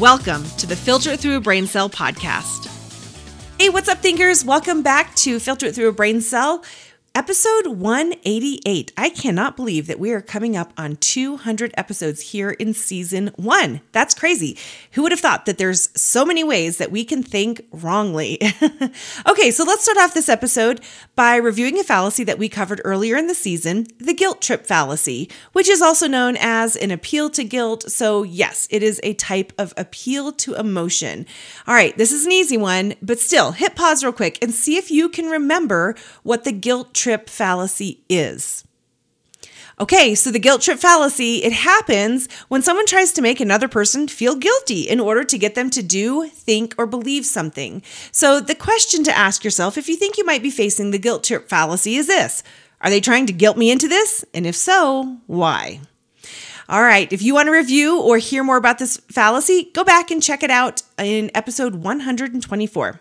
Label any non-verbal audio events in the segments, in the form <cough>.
Welcome to the Filter Through a Brain Cell podcast. Hey, what's up, thinkers? Welcome back to Filter It Through a Brain Cell episode 188. I cannot believe that we are coming up on 200 episodes here in season one. That's crazy. Who would have thought that there's so many ways that we can think wrongly? <laughs> okay, so let's start off this episode by reviewing a fallacy that we covered earlier in the season the guilt trip fallacy, which is also known as an appeal to guilt. So, yes, it is a type of appeal to emotion. All right, this is an easy one, but still, hit pause real quick and see if you can remember what the guilt trip trip fallacy is. Okay, so the guilt trip fallacy, it happens when someone tries to make another person feel guilty in order to get them to do, think, or believe something. So the question to ask yourself if you think you might be facing the guilt trip fallacy is this Are they trying to guilt me into this? And if so, why? All right, if you want to review or hear more about this fallacy, go back and check it out in episode 124.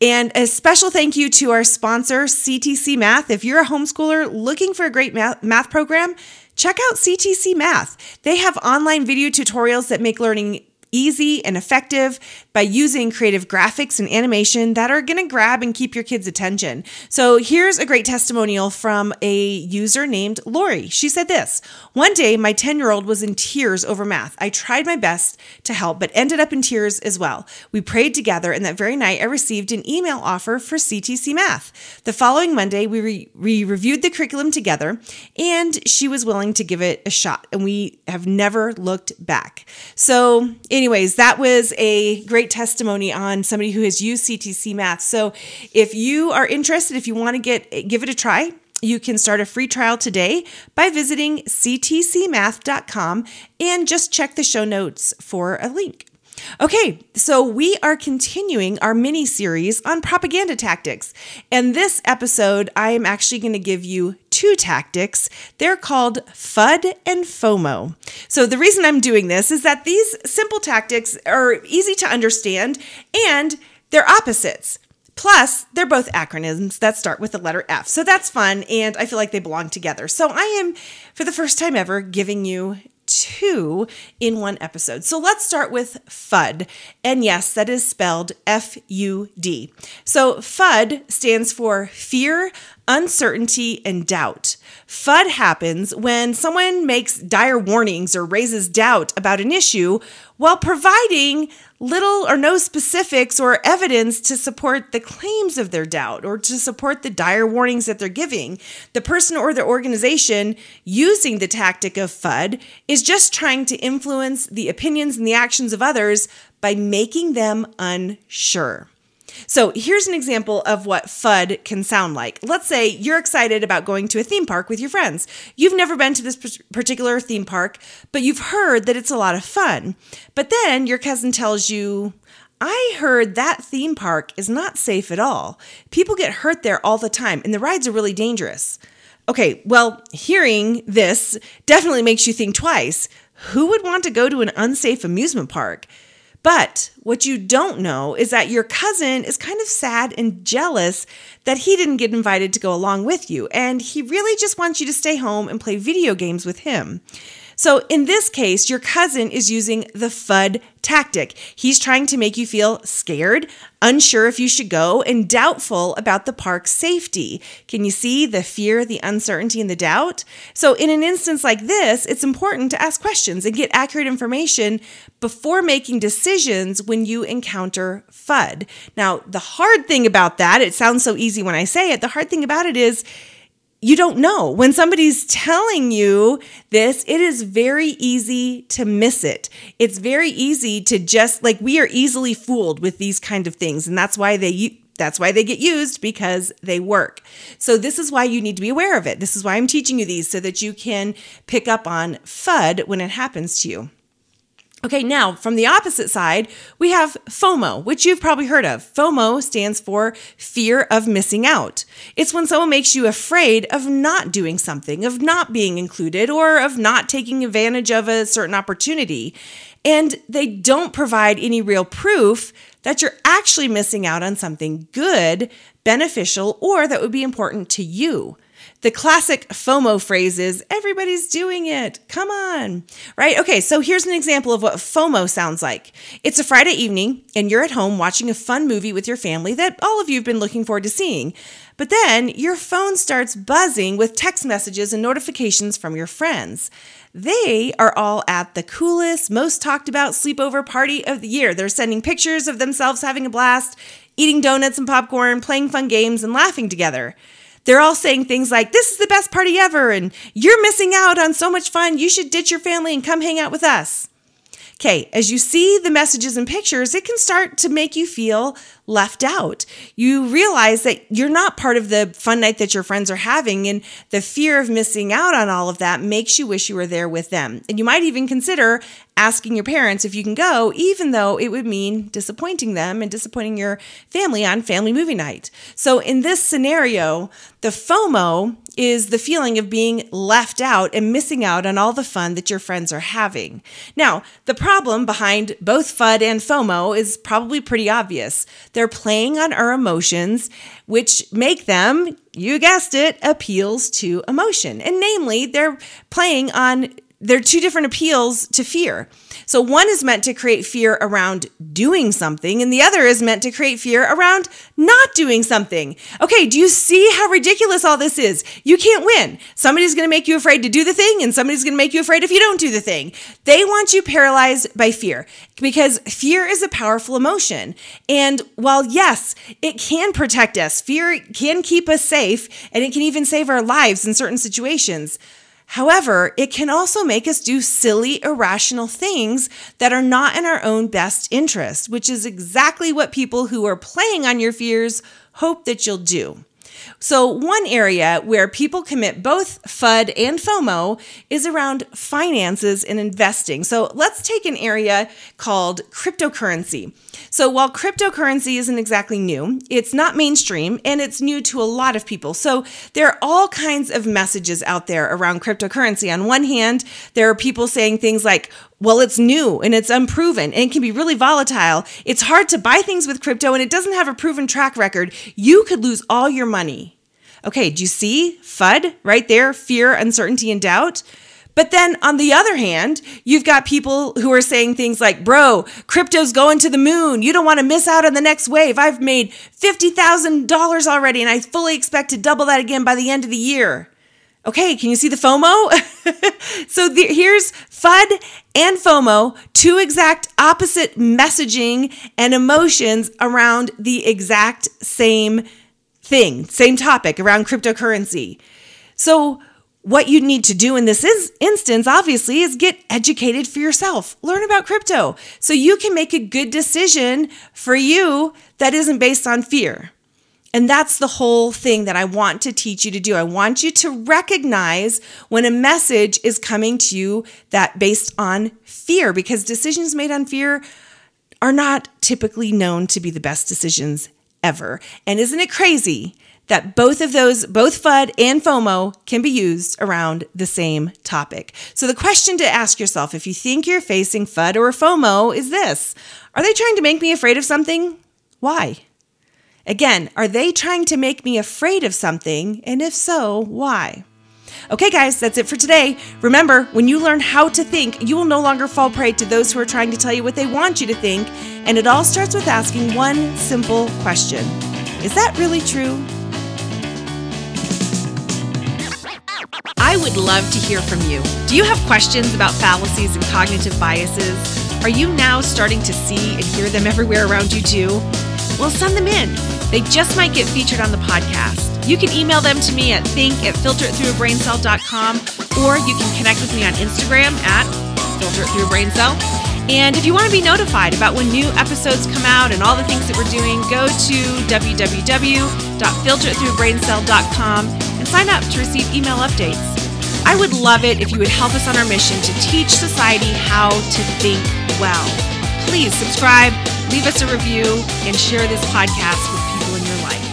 And a special thank you to our sponsor, CTC Math. If you're a homeschooler looking for a great math, program, check out CTC Math. They have online video tutorials that make learning easy and effective by using creative graphics and animation that are going to grab and keep your kids' attention. So here's a great testimonial from a user named Lori. She said this One day, my 10 year old was in tears over math. I tried my best to help, but ended up in tears as well. We prayed together, and that very night, I received an email offer for CTC Math. The following Monday, we, re- we reviewed the curriculum together, and she was willing to give it a shot, and we have never looked back. So, anyways, that was a great testimony on somebody who has used CTC Math. So if you are interested, if you want to get give it a try, you can start a free trial today by visiting ctcmath.com and just check the show notes for a link. Okay, so we are continuing our mini series on propaganda tactics. And this episode, I am actually going to give you two tactics. They're called FUD and FOMO. So, the reason I'm doing this is that these simple tactics are easy to understand and they're opposites. Plus, they're both acronyms that start with the letter F. So that's fun, and I feel like they belong together. So I am, for the first time ever, giving you two in one episode. So let's start with FUD. And yes, that is spelled F U D. So FUD stands for fear, uncertainty, and doubt. FUD happens when someone makes dire warnings or raises doubt about an issue while providing little or no specifics or evidence to support the claims of their doubt or to support the dire warnings that they're giving. The person or the organization using the tactic of FUD is just trying to influence the opinions and the actions of others by making them unsure. So here's an example of what FUD can sound like. Let's say you're excited about going to a theme park with your friends. You've never been to this particular theme park, but you've heard that it's a lot of fun. But then your cousin tells you, I heard that theme park is not safe at all. People get hurt there all the time, and the rides are really dangerous. Okay, well, hearing this definitely makes you think twice. Who would want to go to an unsafe amusement park? But what you don't know is that your cousin is kind of sad and jealous that he didn't get invited to go along with you, and he really just wants you to stay home and play video games with him. So in this case, your cousin is using the FUD tactic. He's trying to make you feel scared, unsure if you should go, and doubtful about the park's safety. Can you see the fear, the uncertainty, and the doubt? So, in an instance like this, it's important to ask questions and get accurate information before making decisions when you encounter FUD. Now, the hard thing about that, it sounds so easy when I say it, the hard thing about it is, you don't know. When somebody's telling you this, it is very easy to miss it. It's very easy to just like we are easily fooled with these kind of things and that's why they that's why they get used because they work. So this is why you need to be aware of it. This is why I'm teaching you these so that you can pick up on FUD when it happens to you. Okay, now from the opposite side, we have FOMO, which you've probably heard of. FOMO stands for fear of missing out. It's when someone makes you afraid of not doing something, of not being included, or of not taking advantage of a certain opportunity. And they don't provide any real proof that you're actually missing out on something good, beneficial, or that would be important to you. The classic FOMO phrase is everybody's doing it. Come on. Right? Okay, so here's an example of what FOMO sounds like. It's a Friday evening and you're at home watching a fun movie with your family that all of you have been looking forward to seeing. But then your phone starts buzzing with text messages and notifications from your friends. They are all at the coolest, most talked about sleepover party of the year. They're sending pictures of themselves having a blast, eating donuts and popcorn, playing fun games, and laughing together. They're all saying things like, This is the best party ever, and you're missing out on so much fun. You should ditch your family and come hang out with us. Okay, as you see the messages and pictures, it can start to make you feel left out. You realize that you're not part of the fun night that your friends are having, and the fear of missing out on all of that makes you wish you were there with them. And you might even consider asking your parents if you can go, even though it would mean disappointing them and disappointing your family on family movie night. So, in this scenario, the FOMO is the feeling of being left out and missing out on all the fun that your friends are having. Now, the problem behind both FUD and FOMO is probably pretty obvious. They're playing on our emotions, which make them, you guessed it, appeals to emotion. And namely, they're playing on they're two different appeals to fear. So one is meant to create fear around doing something, and the other is meant to create fear around not doing something. Okay, do you see how ridiculous all this is? You can't win. Somebody's gonna make you afraid to do the thing, and somebody's gonna make you afraid if you don't do the thing. They want you paralyzed by fear because fear is a powerful emotion. And while, yes, it can protect us, fear can keep us safe, and it can even save our lives in certain situations. However, it can also make us do silly, irrational things that are not in our own best interest, which is exactly what people who are playing on your fears hope that you'll do. So, one area where people commit both FUD and FOMO is around finances and investing. So, let's take an area called cryptocurrency. So, while cryptocurrency isn't exactly new, it's not mainstream and it's new to a lot of people. So, there are all kinds of messages out there around cryptocurrency. On one hand, there are people saying things like, well, it's new and it's unproven and it can be really volatile. It's hard to buy things with crypto and it doesn't have a proven track record. You could lose all your money. Okay, do you see FUD right there? Fear, uncertainty, and doubt. But then on the other hand, you've got people who are saying things like, bro, crypto's going to the moon. You don't want to miss out on the next wave. I've made $50,000 already and I fully expect to double that again by the end of the year. Okay, can you see the FOMO? <laughs> so the, here's FUD and FOMO, two exact opposite messaging and emotions around the exact same thing, same topic around cryptocurrency. So what you need to do in this is, instance, obviously, is get educated for yourself. Learn about crypto so you can make a good decision for you that isn't based on fear. And that's the whole thing that I want to teach you to do. I want you to recognize when a message is coming to you that based on fear, because decisions made on fear are not typically known to be the best decisions ever. And isn't it crazy that both of those, both FUD and FOMO, can be used around the same topic? So the question to ask yourself if you think you're facing FUD or FOMO is this Are they trying to make me afraid of something? Why? Again, are they trying to make me afraid of something? And if so, why? Okay, guys, that's it for today. Remember, when you learn how to think, you will no longer fall prey to those who are trying to tell you what they want you to think. And it all starts with asking one simple question Is that really true? I would love to hear from you. Do you have questions about fallacies and cognitive biases? Are you now starting to see and hear them everywhere around you, too? Well, send them in. They just might get featured on the podcast. You can email them to me at think at filteritthroughabraincell.com or you can connect with me on Instagram at filteritthroughabraincell. And if you want to be notified about when new episodes come out and all the things that we're doing, go to www.filteritthroughabraincell.com and sign up to receive email updates. I would love it if you would help us on our mission to teach society how to think well. Please subscribe, leave us a review, and share this podcast people in your life.